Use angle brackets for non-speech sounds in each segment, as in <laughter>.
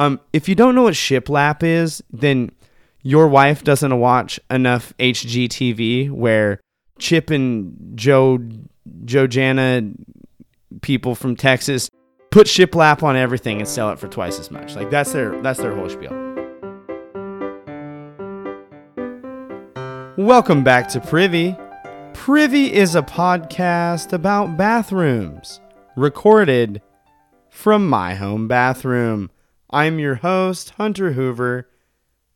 Um, if you don't know what shiplap is, then your wife doesn't watch enough HGTV where Chip and Joe Joe Jana people from Texas put shiplap on everything and sell it for twice as much. Like that's their that's their whole spiel. Welcome back to Privy. Privy is a podcast about bathrooms, recorded from my home bathroom. I'm your host, Hunter Hoover,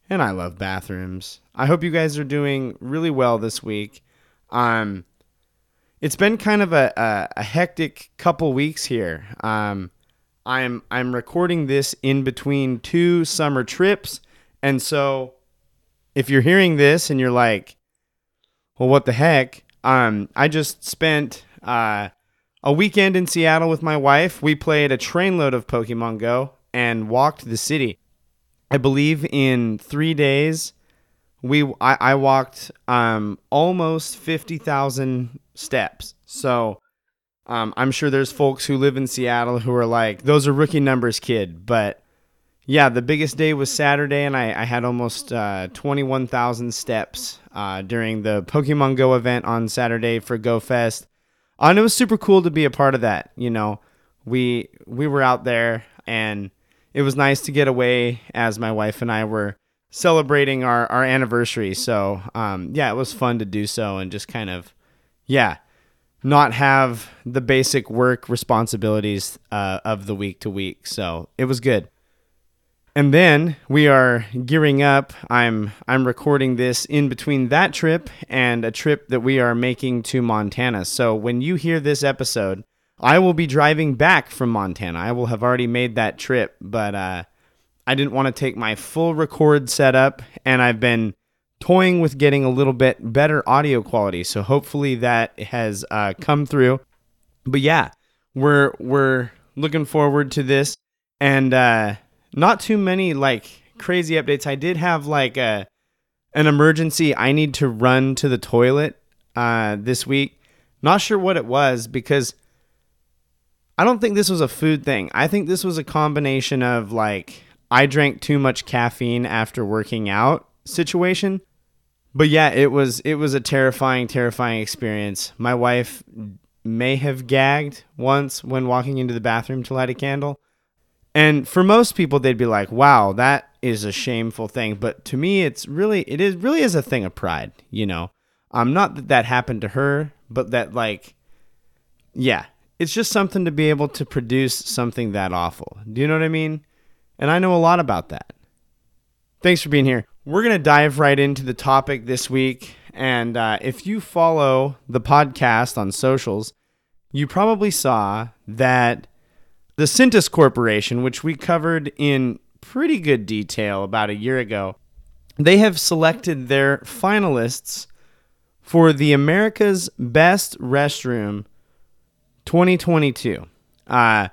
and I love bathrooms. I hope you guys are doing really well this week. Um, it's been kind of a, a, a hectic couple weeks here. Um, I'm I'm recording this in between two summer trips, and so if you're hearing this and you're like, "Well, what the heck?" Um, I just spent uh, a weekend in Seattle with my wife. We played a trainload of Pokemon Go and walked the city. I believe in three days, we I, I walked um, almost fifty thousand steps. So um, I'm sure there's folks who live in Seattle who are like, those are rookie numbers, kid. But yeah, the biggest day was Saturday, and I, I had almost uh, 21,000 steps uh, during the Pokemon Go event on Saturday for Go Fest. And it was super cool to be a part of that. You know, we we were out there, and it was nice to get away as my wife and I were celebrating our, our anniversary. So um, yeah, it was fun to do so and just kind of yeah not have the basic work responsibilities uh, of the week to week. So it was good. And then we are gearing up. I'm I'm recording this in between that trip and a trip that we are making to Montana. So when you hear this episode, I will be driving back from Montana. I will have already made that trip, but uh, I didn't want to take my full record setup, and I've been toying with getting a little bit better audio quality. So hopefully that has uh, come through. But yeah, we're we're looking forward to this, and uh, not too many like crazy updates. I did have like a an emergency. I need to run to the toilet uh, this week. Not sure what it was because I don't think this was a food thing. I think this was a combination of like I drank too much caffeine after working out situation but yeah, it was it was a terrifying, terrifying experience. My wife may have gagged once when walking into the bathroom to light a candle. And for most people they'd be like, "Wow, that is a shameful thing." But to me it's really it is really is a thing of pride, you know. Um not that that happened to her, but that like yeah, it's just something to be able to produce something that awful. Do you know what I mean? And I know a lot about that. Thanks for being here. We're going to dive right into the topic this week. And uh, if you follow the podcast on socials, you probably saw that the Cintas Corporation, which we covered in pretty good detail about a year ago, they have selected their finalists for the America's Best Restroom 2022. Uh,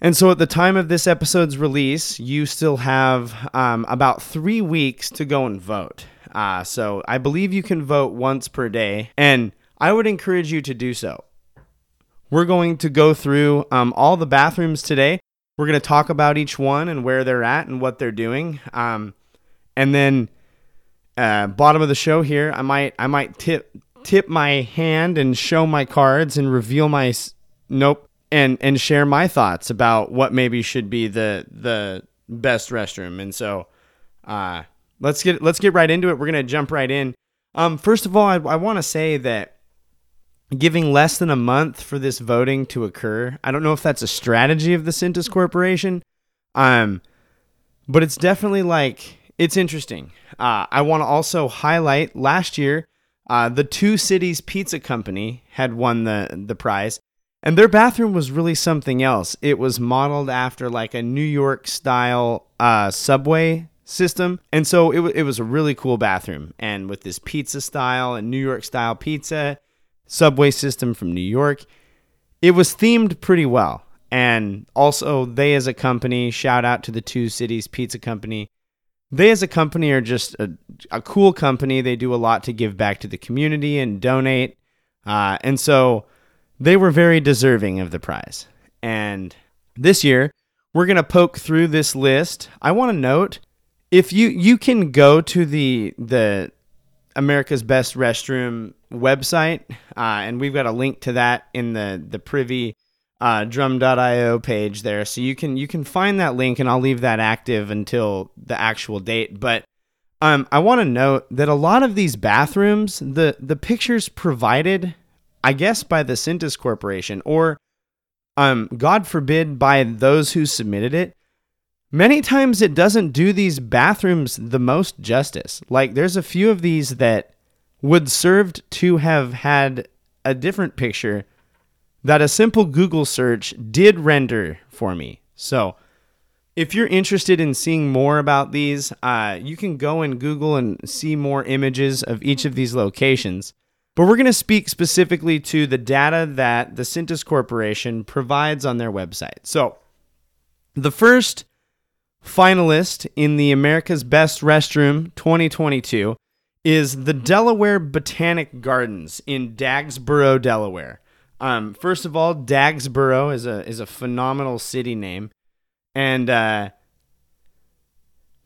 and so at the time of this episode's release, you still have um, about three weeks to go and vote. Uh, so I believe you can vote once per day, and I would encourage you to do so. We're going to go through um, all the bathrooms today. We're going to talk about each one and where they're at and what they're doing. Um, and then, uh, bottom of the show here, I might I might tip tip my hand and show my cards and reveal my. Nope and and share my thoughts about what maybe should be the the best restroom. And so, uh, let's get let's get right into it. We're gonna jump right in. Um, first of all, I, I want to say that giving less than a month for this voting to occur. I don't know if that's a strategy of the Cintas Corporation, um, but it's definitely like it's interesting. Uh, I want to also highlight last year, uh, the Two Cities Pizza Company had won the the prize. And their bathroom was really something else. It was modeled after like a New York style uh, subway system. And so it, w- it was a really cool bathroom. And with this pizza style and New York style pizza, subway system from New York, it was themed pretty well. And also, they as a company, shout out to the Two Cities Pizza Company. They as a company are just a, a cool company. They do a lot to give back to the community and donate. Uh, and so they were very deserving of the prize. And this year, we're going to poke through this list. I want to note if you you can go to the the America's Best Restroom website, uh, and we've got a link to that in the the privy uh, drum.io page there, so you can you can find that link, and I'll leave that active until the actual date. But um, I want to note that a lot of these bathrooms, the the pictures provided, I guess by the Cintas Corporation, or um, God forbid by those who submitted it, many times it doesn't do these bathrooms the most justice. Like there's a few of these that would served to have had a different picture that a simple Google search did render for me. So, if you're interested in seeing more about these, uh, you can go and Google and see more images of each of these locations. But we're going to speak specifically to the data that the Cintas Corporation provides on their website. So, the first finalist in the America's Best Restroom 2022 is the Delaware Botanic Gardens in Dagsboro, Delaware. Um, first of all, Dagsboro is a is a phenomenal city name, and uh,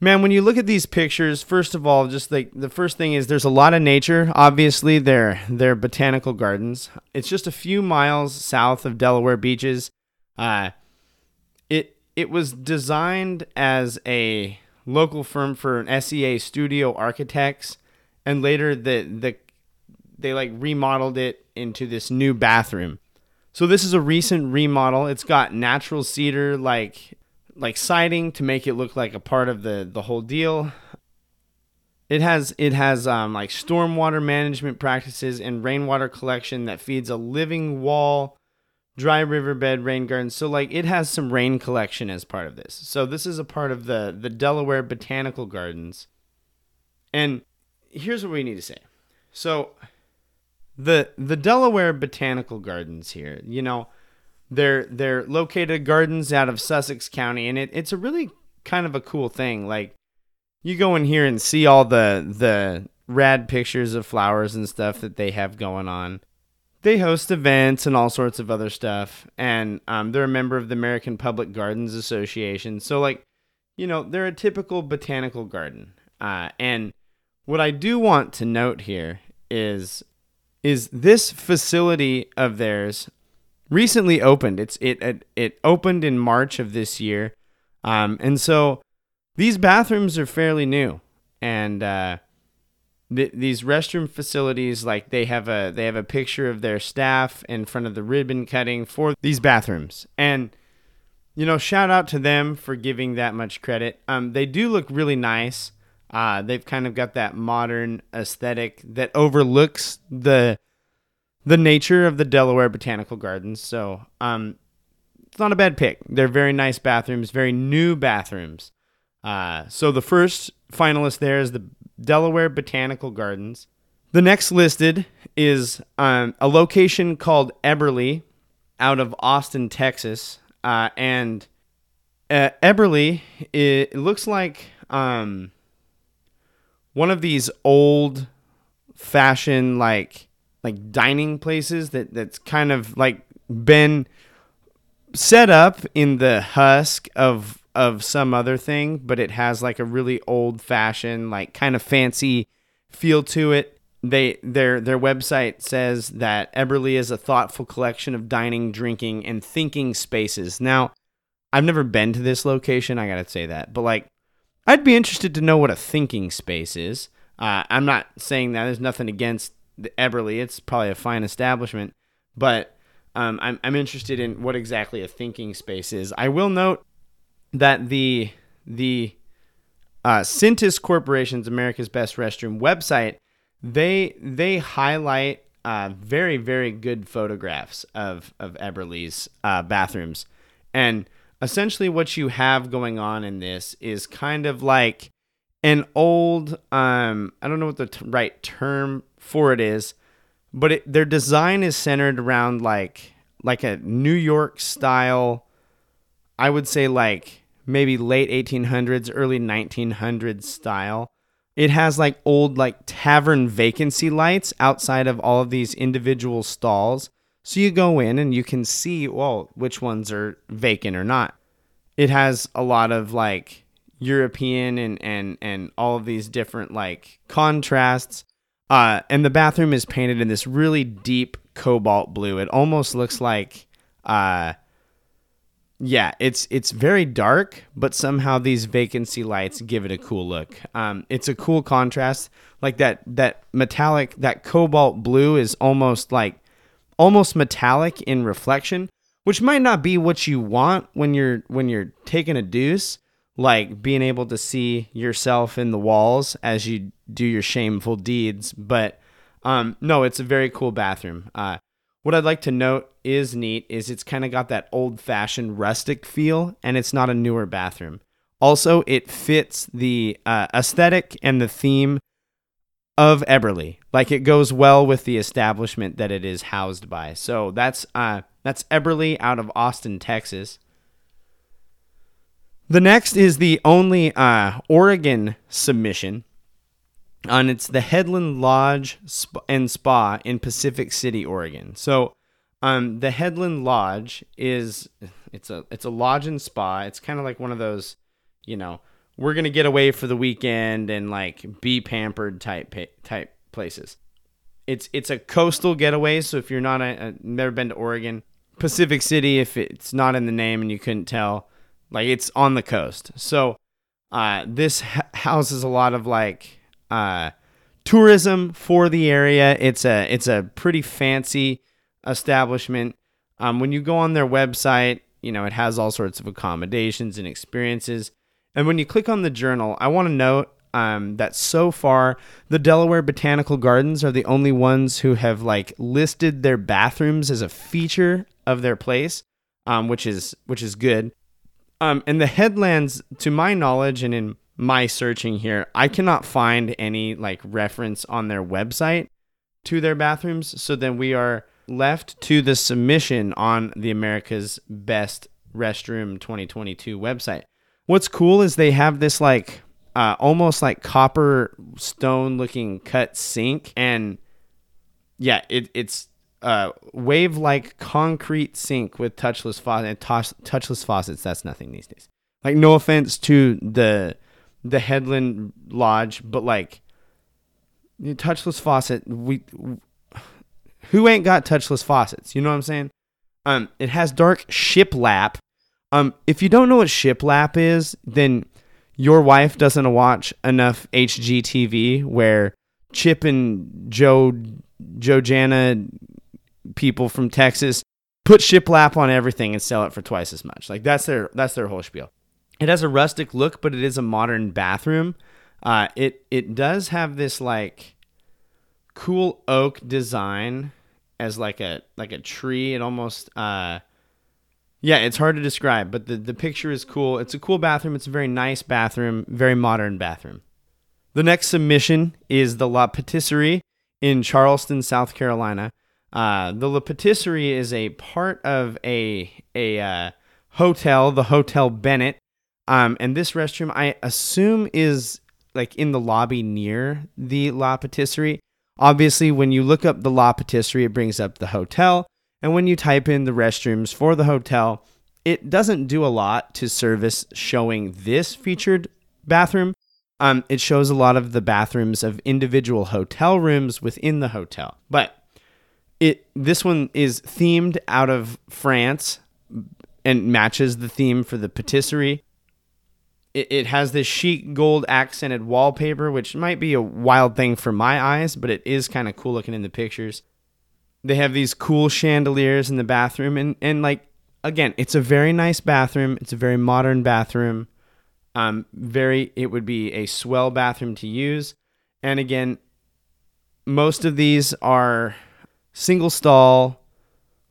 man, when you look at these pictures, first of all, just like the first thing is there's a lot of nature. Obviously, they're they're botanical gardens. It's just a few miles south of Delaware beaches. Uh, it it was designed as a local firm for an SEA studio architects and later the the they like remodeled it into this new bathroom. So this is a recent remodel. It's got natural cedar like like siding to make it look like a part of the the whole deal. It has it has um, like stormwater management practices and rainwater collection that feeds a living wall, dry riverbed, rain garden. So like it has some rain collection as part of this. So this is a part of the the Delaware Botanical Gardens. And here's what we need to say. So the the Delaware Botanical Gardens here, you know, they're they're located gardens out of Sussex County, and it, it's a really kind of a cool thing. Like you go in here and see all the the rad pictures of flowers and stuff that they have going on. They host events and all sorts of other stuff, and um, they're a member of the American Public Gardens Association. So, like, you know, they're a typical botanical garden. Uh, and what I do want to note here is is this facility of theirs recently opened. It's it it, it opened in March of this year, um, and so these bathrooms are fairly new, and uh, th- these restroom facilities like they have a they have a picture of their staff in front of the ribbon cutting for these bathrooms, and you know shout out to them for giving that much credit. Um, they do look really nice. Uh, they've kind of got that modern aesthetic that overlooks the the nature of the Delaware Botanical Gardens. So, um, it's not a bad pick. They're very nice bathrooms, very new bathrooms. Uh, so the first finalist there is the Delaware Botanical Gardens. The next listed is um, a location called Eberly out of Austin, Texas. Uh, and uh, Eberly, it, looks like um, one of these old fashioned like like dining places that that's kind of like been set up in the husk of of some other thing, but it has like a really old fashioned like kind of fancy feel to it. They their their website says that Eberly is a thoughtful collection of dining, drinking, and thinking spaces. Now, I've never been to this location, I got to say that. But like I'd be interested to know what a thinking space is. Uh, I'm not saying that there's nothing against the Eberly. It's probably a fine establishment, but um, I'm I'm interested in what exactly a thinking space is. I will note that the the uh, Corporation's America's Best Restroom website they they highlight uh, very very good photographs of of Eberly's uh, bathrooms and essentially what you have going on in this is kind of like an old um I don't know what the t- right term for it is, but it, their design is centered around like like a New York style I would say like maybe late 1800s early 1900s style. It has like old like tavern vacancy lights outside of all of these individual stalls. So you go in and you can see, well, which ones are vacant or not. it has a lot of like European and and and all of these different like contrasts. Uh, and the bathroom is painted in this really deep cobalt blue. It almost looks like, uh, yeah, it's it's very dark, but somehow these vacancy lights give it a cool look. Um, it's a cool contrast, like that that metallic that cobalt blue is almost like almost metallic in reflection, which might not be what you want when you're when you're taking a deuce, like being able to see yourself in the walls as you do your shameful deeds. But um, no, it's a very cool bathroom. Uh, what I'd like to note is neat is it's kind of got that old fashioned rustic feel, and it's not a newer bathroom. Also, it fits the uh, aesthetic and the theme of Eberly. Like it goes well with the establishment that it is housed by. So that's uh, that's Eberly out of Austin, Texas. The next is the only uh, Oregon submission, and it's the Headland Lodge and Spa in Pacific City, Oregon. So, um, the Headland Lodge is it's a it's a lodge and spa. It's kind of like one of those, you know, we're gonna get away for the weekend and like be pampered type type places. It's it's a coastal getaway. So if you're not a, a never been to Oregon, Pacific City, if it's not in the name and you couldn't tell like it's on the coast. So uh, this houses a lot of like uh, tourism for the area. It's a it's a pretty fancy establishment. Um, when you go on their website, you know it has all sorts of accommodations and experiences. And when you click on the journal, I want to note um, that so far the Delaware Botanical Gardens are the only ones who have like listed their bathrooms as a feature of their place, um, which is which is good. Um, and the headlands, to my knowledge, and in my searching here, I cannot find any like reference on their website to their bathrooms. So then we are left to the submission on the America's Best Restroom 2022 website. What's cool is they have this like uh, almost like copper stone looking cut sink, and yeah, it, it's uh, wave like concrete sink with touchless faucet touchless faucets. That's nothing these days. Like no offense to the the Headland Lodge, but like touchless faucet. We who ain't got touchless faucets? You know what I'm saying? Um, it has dark shiplap. Um, if you don't know what shiplap is, then your wife doesn't watch enough HGTV where Chip and Joe Joe Jana people from Texas put shiplap on everything and sell it for twice as much. Like that's their that's their whole spiel. It has a rustic look, but it is a modern bathroom. Uh, it it does have this like cool oak design as like a like a tree. It almost uh, yeah, it's hard to describe, but the the picture is cool. It's a cool bathroom. It's a very nice bathroom, very modern bathroom. The next submission is the La Patisserie in Charleston, South Carolina. Uh, the La Patisserie is a part of a a uh, hotel, the Hotel Bennett. Um, and this restroom, I assume, is like in the lobby near the La Patisserie. Obviously, when you look up the La Patisserie, it brings up the hotel. And when you type in the restrooms for the hotel, it doesn't do a lot to service showing this featured bathroom. Um, it shows a lot of the bathrooms of individual hotel rooms within the hotel. But it this one is themed out of France and matches the theme for the patisserie. It, it has this chic gold accented wallpaper, which might be a wild thing for my eyes, but it is kind of cool looking in the pictures. They have these cool chandeliers in the bathroom, and and like again, it's a very nice bathroom. It's a very modern bathroom. Um, very it would be a swell bathroom to use, and again, most of these are single stall.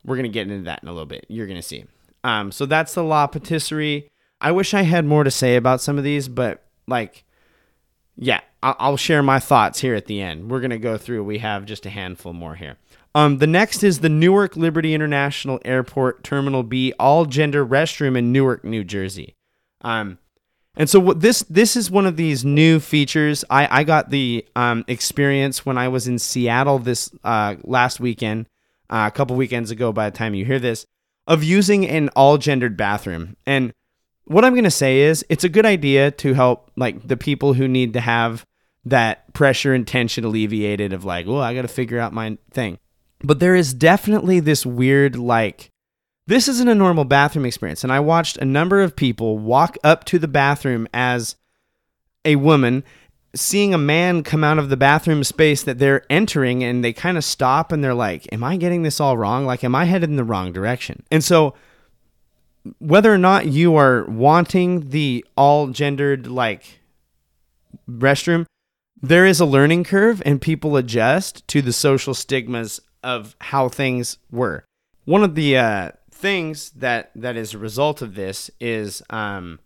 We're gonna get into that in a little bit. You're gonna see. Um, so that's the La Patisserie. I wish I had more to say about some of these, but like, yeah, I'll, share my thoughts here at the end. We're gonna go through. We have just a handful more here. Um, the next is the Newark Liberty International Airport Terminal B all gender restroom in Newark, New Jersey. Um, and so what this this is one of these new features. I I got the um, experience when I was in Seattle this uh, last weekend, uh, a couple weekends ago. By the time you hear this, of using an all gendered bathroom, and what I'm to say is it's a good idea to help like the people who need to have that pressure and tension alleviated of like, well, I got to figure out my thing. But there is definitely this weird like this isn't a normal bathroom experience and I watched a number of people walk up to the bathroom as a woman seeing a man come out of the bathroom space that they're entering and they kind of stop and they're like, Am I getting this all wrong? Like, am I headed in the wrong direction? And so, whether or not you are wanting the all gendered, like, restroom, there is a learning curve and people adjust to the social stigmas of how things were. One of the uh, things that that is a result of this is, um,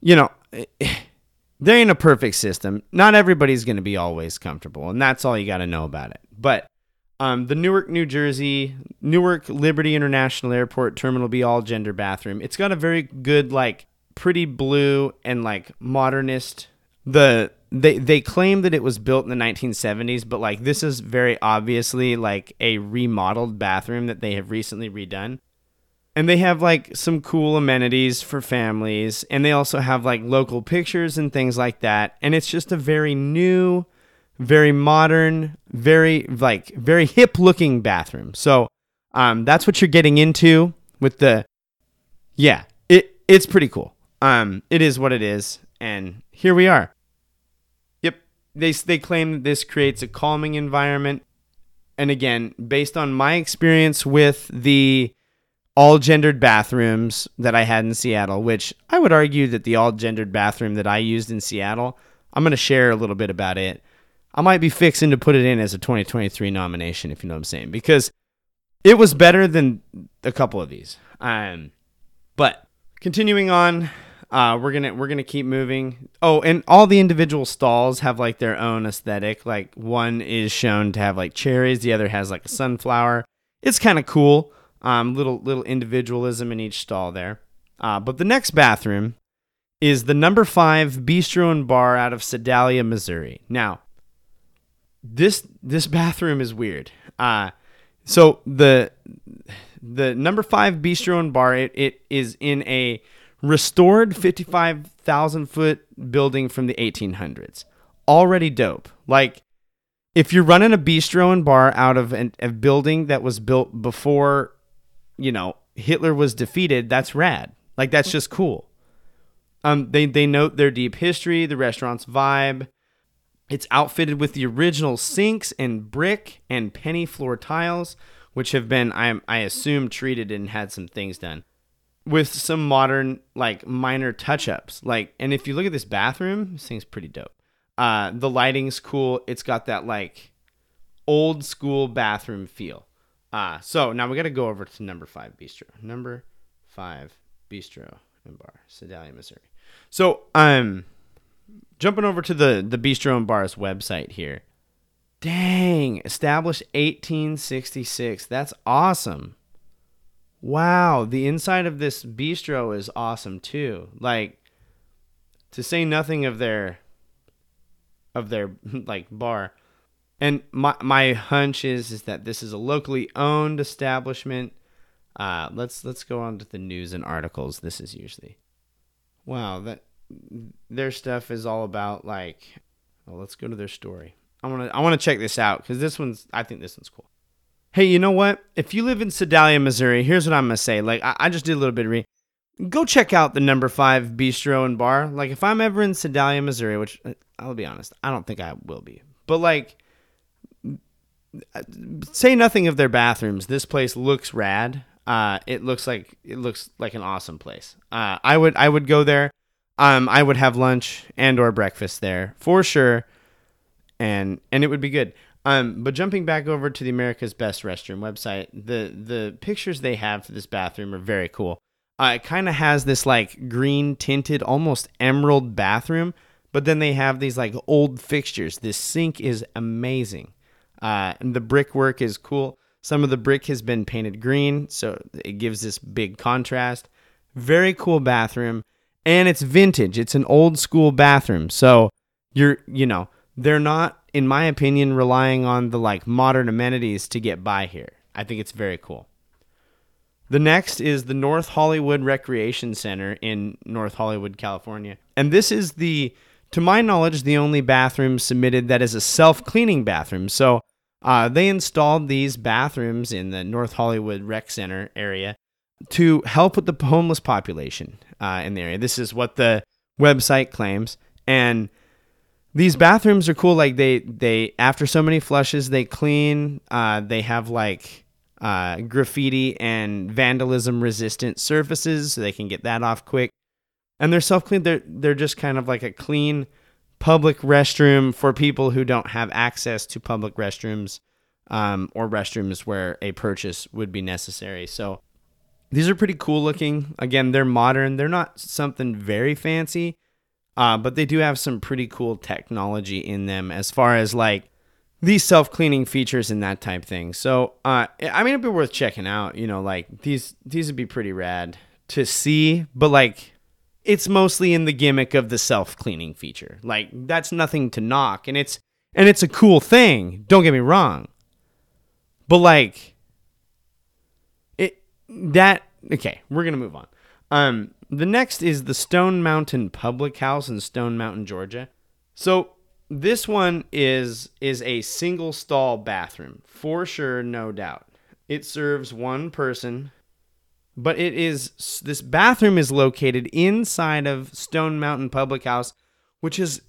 you know, <sighs> there ain't a perfect system. Not everybody's going to be always comfortable, and that's all you got to know about it. But um, the Newark, New Jersey, Newark Liberty International Airport Terminal B all gender bathroom. It's got a very good, like, pretty blue and like modernist. The they they claim that it was built in the 1970s, but like this is very obviously like a remodeled bathroom that they have recently redone. And they have like some cool amenities for families and they also have like local pictures and things like that. And it's just a very new very modern very like very hip looking bathroom. So um that's what you're getting into with the yeah it it's pretty cool. Um it is what it is and here we are they they claim that this creates a calming environment and again based on my experience with the all gendered bathrooms that I had in Seattle, which I would argue that the all gendered bathroom that I used in Seattle, I'm going to share a little bit about it. I might be fixing to put it in as a 2023 nomination, if you know what I'm saying, because it was better than a couple of these. Um, but continuing on, uh, we're gonna we're gonna keep moving. Oh, and all the individual stalls have like their own aesthetic. Like one is shown to have like cherries, the other has like a sunflower. It's kind of cool. Um, little little individualism in each stall there. Uh, but the next bathroom is the number five bistro and bar out of Sedalia, Missouri. Now, this this bathroom is weird. Uh, so the the number five bistro and bar it, it is in a restored 55,000 foot building from the 1800s. Already dope. Like if you're running a bistro and bar out of an, a building that was built before you know, Hitler was defeated, that's rad. Like that's just cool. Um, they they note their deep history, the restaurant's vibe. It's outfitted with the original sinks and brick and penny floor tiles, which have been I I assume treated and had some things done, with some modern like minor touch ups. Like, and if you look at this bathroom, this thing's pretty dope. Uh, the lighting's cool. It's got that like old school bathroom feel. Ah, so now we got to go over to number five bistro. Number five bistro and bar, Sedalia, Missouri. So I'm jumping over to the the bistro and bars website here. Dang, established 1866. That's awesome. Wow, the inside of this bistro is awesome too. Like to say nothing of their of their <laughs> like bar. And my my hunch is is that this is a locally owned establishment. Uh, let's let's go on to the news and articles. This is usually, wow, that their stuff is all about like. Well, let's go to their story. I want to I want to check this out because this one's I think this one's cool. Hey, you know what? If you live in Sedalia, Missouri, here's what I'm gonna say. Like I, I just did a little bit of reading. Go check out the number five bistro and bar. Like if I'm ever in Sedalia, Missouri, which uh, I'll be honest, I don't think I will be, but like say nothing of their bathrooms. This place looks rad. Uh, it looks like it looks like an awesome place. Uh, I would I would go there. Um, I would have lunch and or breakfast there for sure, and and it would be good. Um, but jumping back over to the America's Best Restroom website, the the pictures they have for this bathroom are very cool. Uh, it kind of has this like green tinted, almost emerald bathroom, but then they have these like old fixtures. This sink is amazing. Uh, and the brickwork is cool. Some of the brick has been painted green, so it gives this big contrast. Very cool bathroom, and it's vintage. It's an old school bathroom, so you're you know they're not, in my opinion, relying on the like modern amenities to get by here. I think it's very cool. The next is the North Hollywood Recreation Center in North Hollywood, California. And this is the, to my knowledge, the only bathroom submitted that is a self cleaning bathroom. So uh, they installed these bathrooms in the North Hollywood Rec Center area to help with the homeless population uh, in the area. This is what the website claims. And these bathrooms are cool. Like they, they after so many flushes, they clean. Uh, they have like uh, graffiti and vandalism resistant surfaces, so they can get that off quick. And they're self clean. They're they're just kind of like a clean public restroom for people who don't have access to public restrooms um, or restrooms where a purchase would be necessary. So these are pretty cool looking. Again, they're modern. They're not something very fancy, uh, but they do have some pretty cool technology in them as far as like these self cleaning features and that type thing. So uh, I mean, it'd be worth checking out. You know, like these these would be pretty rad to see, but like it's mostly in the gimmick of the self cleaning feature. Like that's nothing to knock, and it's and it's a cool thing. Don't get me wrong, but like it that okay. We're gonna move on. Um, the next is the Stone Mountain Public House in Stone Mountain, Georgia. So this one is is a single stall bathroom for sure, no doubt. It serves one person but it is this bathroom is located inside of Stone Mountain Public House, which is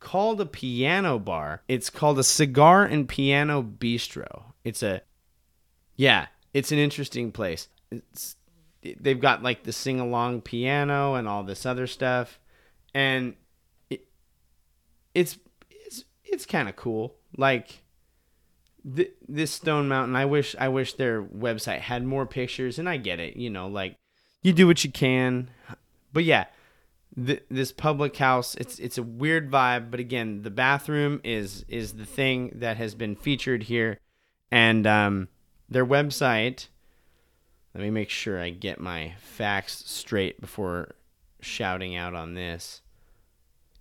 called a piano bar. It's called a cigar and piano bistro. It's a yeah, it's an interesting place. It's they've got like the sing along piano and all this other stuff, and it, it's it's it's kind of cool. Like th- this Stone Mountain, I wish I wish their website had more pictures, and I get it, you know, like you do what you can, but yeah, th- this public house, it's it's a weird vibe, but again, the bathroom is is the thing that has been featured here, and um, their website. Let me make sure I get my facts straight before shouting out on this.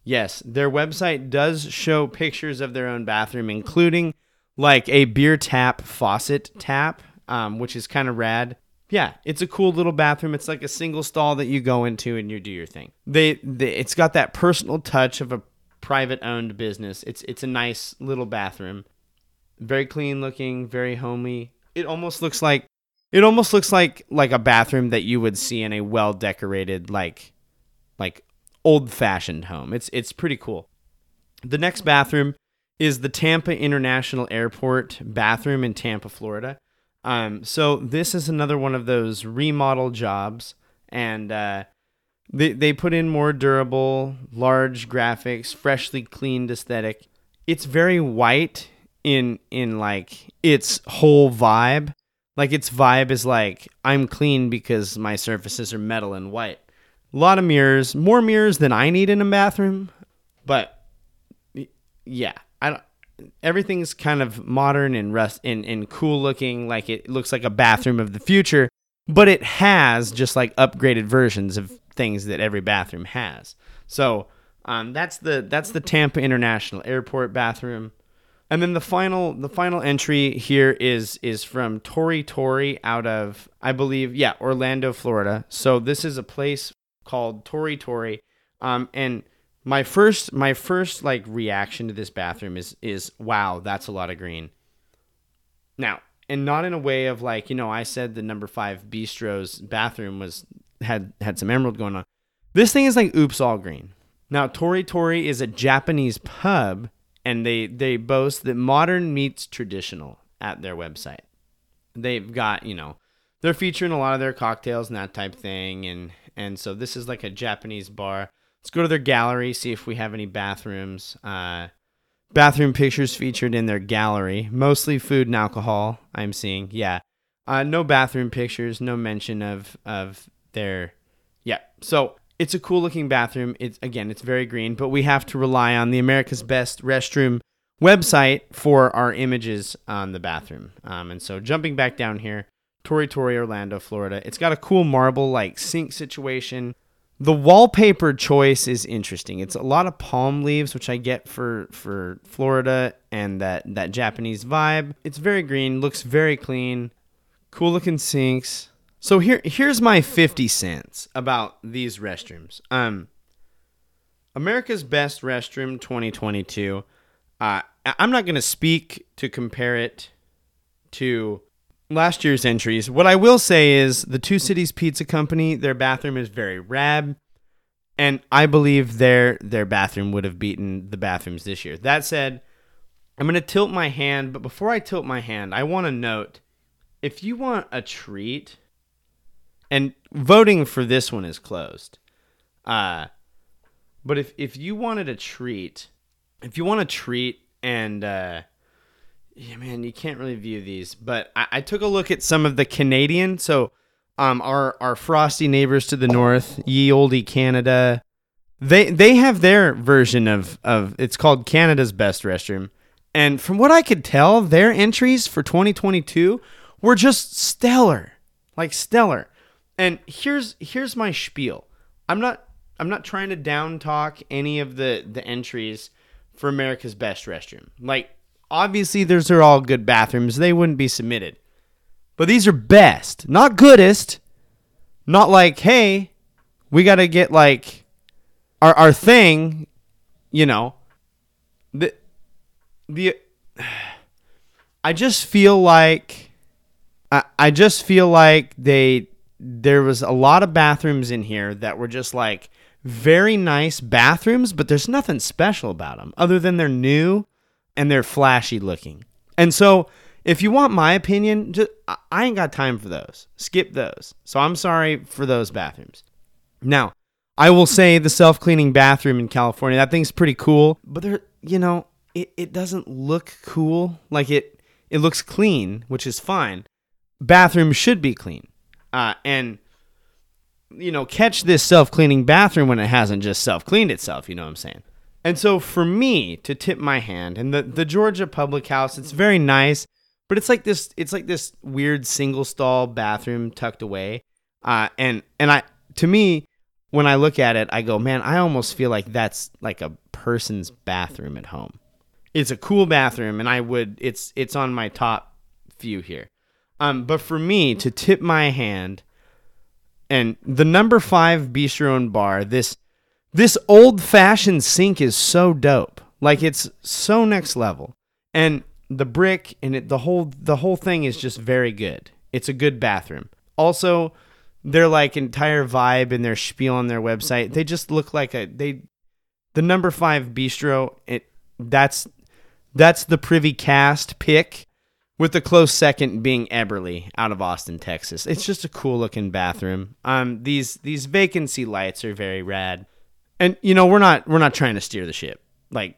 Yes, their website does show pictures of their own bathroom, including like a beer tap faucet tap, um, which is kind of rad. Yeah, it's a cool little bathroom. It's like a single stall that you go into and you do your thing. They, they it's got that personal touch of a private owned business. It's it's a nice little bathroom. Very clean looking, very homey. It almost looks like it almost looks like like a bathroom that you would see in a well decorated like like old fashioned home. It's it's pretty cool. The next bathroom is the Tampa International Airport bathroom in Tampa, Florida. Um, so this is another one of those remodel jobs, and uh, they they put in more durable, large graphics, freshly cleaned aesthetic. It's very white in in like its whole vibe. Like its vibe is like I'm clean because my surfaces are metal and white. A lot of mirrors, more mirrors than I need in a bathroom, but yeah, I don't. Everything's kind of modern and rust and, and cool looking, like it looks like a bathroom of the future, but it has just like upgraded versions of things that every bathroom has. So um, that's the that's the Tampa International Airport bathroom. And then the final the final entry here is is from Tori Tori out of I believe yeah Orlando Florida. So this is a place called Tori Tori, um, and my first my first like reaction to this bathroom is is wow that's a lot of green. Now and not in a way of like you know i said the number five bistro's bathroom was had had some emerald going on. This thing is like oops all green. Now tori tori is a japanese pub and they they boast that modern meets traditional at their website they've got you know they're featuring a lot of their cocktails and that type thing and and so this is like a japanese bar Let's go to their gallery, see if we have any bathrooms. Uh, bathroom pictures featured in their gallery, mostly food and alcohol. I'm seeing, yeah. Uh, no bathroom pictures, no mention of of their, yeah. So it's a cool looking bathroom. It's again, it's very green, but we have to rely on the America's Best Restroom website for our images on the bathroom. Um, and so jumping back down here, Tori Tori, Orlando, Florida. It's got a cool marble like sink situation. The wallpaper choice is interesting. It's a lot of palm leaves, which I get for for Florida and that that Japanese vibe. It's very green, looks very clean, cool looking sinks. So here here's my 50 cents about these restrooms. Um America's Best Restroom 2022. Uh, I'm not going to speak to compare it to last year's entries. What I will say is the Two Cities Pizza Company, their bathroom is very rad, and I believe their their bathroom would have beaten the bathrooms this year. That said, I'm going to tilt my hand, but before I tilt my hand, I want to note if you want a treat, and voting for this one is closed. Uh, but if if you wanted a treat, if you want a treat and uh, yeah, man, you can't really view these, but I, I took a look at some of the Canadian. So, um, our our frosty neighbors to the north, ye olde Canada, they they have their version of of it's called Canada's best restroom, and from what I could tell, their entries for 2022 were just stellar, like stellar. And here's here's my spiel. I'm not I'm not trying to down talk any of the the entries for America's best restroom. Like obviously those are all good bathrooms. They wouldn't be submitted. But these are best, not goodest. Not like, hey, we got to get like our our thing, you know. The the <sighs> I just feel like I I just feel like they there was a lot of bathrooms in here that were just like very nice bathrooms, but there's nothing special about them other than they're new and they're flashy looking. And so, if you want my opinion, just I ain't got time for those. Skip those. So I'm sorry for those bathrooms. Now, I will say the self-cleaning bathroom in California, that thing's pretty cool, but there, you know, it, it doesn't look cool. Like it it looks clean, which is fine. Bathrooms should be clean. Uh, and you know, catch this self cleaning bathroom when it hasn't just self cleaned itself. You know what I'm saying? And so for me to tip my hand, and the, the Georgia Public House, it's very nice, but it's like this it's like this weird single stall bathroom tucked away. Uh, and and I to me, when I look at it, I go, man, I almost feel like that's like a person's bathroom at home. It's a cool bathroom, and I would it's it's on my top few here. Um, but for me to tip my hand and the number five bistro and bar, this this old fashioned sink is so dope. Like it's so next level. And the brick and it, the whole the whole thing is just very good. It's a good bathroom. Also, their like entire vibe and their spiel on their website, they just look like a they the number 5 bistro, it that's that's the privy cast pick with the close second being Eberly out of Austin, Texas. It's just a cool looking bathroom. Um, these these vacancy lights are very rad, and you know we're not we're not trying to steer the ship. Like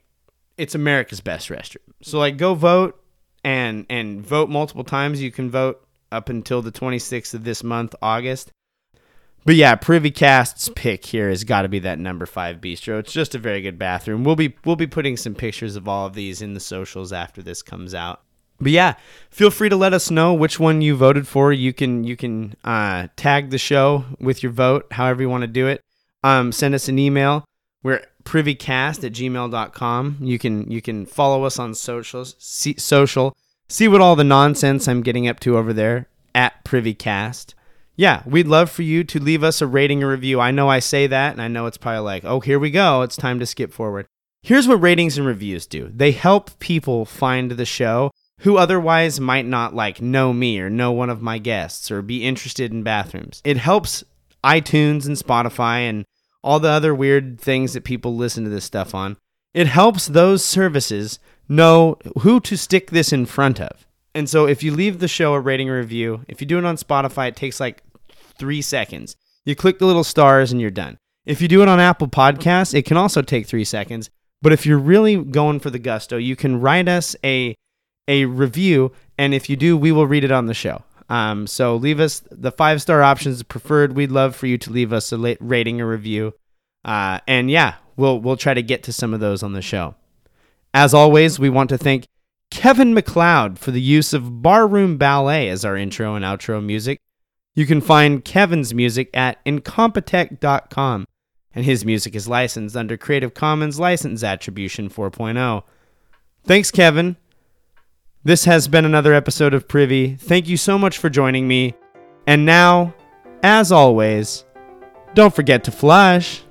it's America's best restroom. So like go vote and and vote multiple times. You can vote up until the 26th of this month, August. But yeah, Privy Cast's pick here has got to be that number five bistro. It's just a very good bathroom. We'll be we'll be putting some pictures of all of these in the socials after this comes out. But yeah, feel free to let us know which one you voted for. You can you can uh, tag the show with your vote, however you want to do it. Um, send us an email. We're privycast at gmail.com. You can you can follow us on socials, see, social, see what all the nonsense I'm getting up to over there at privycast. Yeah, we'd love for you to leave us a rating or review. I know I say that, and I know it's probably like, oh, here we go. It's time to skip forward. Here's what ratings and reviews do they help people find the show who otherwise might not like know me or know one of my guests or be interested in bathrooms. It helps iTunes and Spotify and all the other weird things that people listen to this stuff on. It helps those services know who to stick this in front of. And so if you leave the show a rating or review, if you do it on Spotify, it takes like three seconds. You click the little stars and you're done. If you do it on Apple Podcasts, it can also take three seconds. But if you're really going for the gusto, you can write us a a review, and if you do, we will read it on the show. Um, so leave us the five star options preferred. We'd love for you to leave us a rating or review, uh, and yeah, we'll we'll try to get to some of those on the show. As always, we want to thank Kevin MacLeod for the use of Barroom Ballet as our intro and outro music. You can find Kevin's music at incompetech.com, and his music is licensed under Creative Commons License Attribution 4.0. Thanks, Kevin. This has been another episode of Privy. Thank you so much for joining me. And now, as always, don't forget to flush.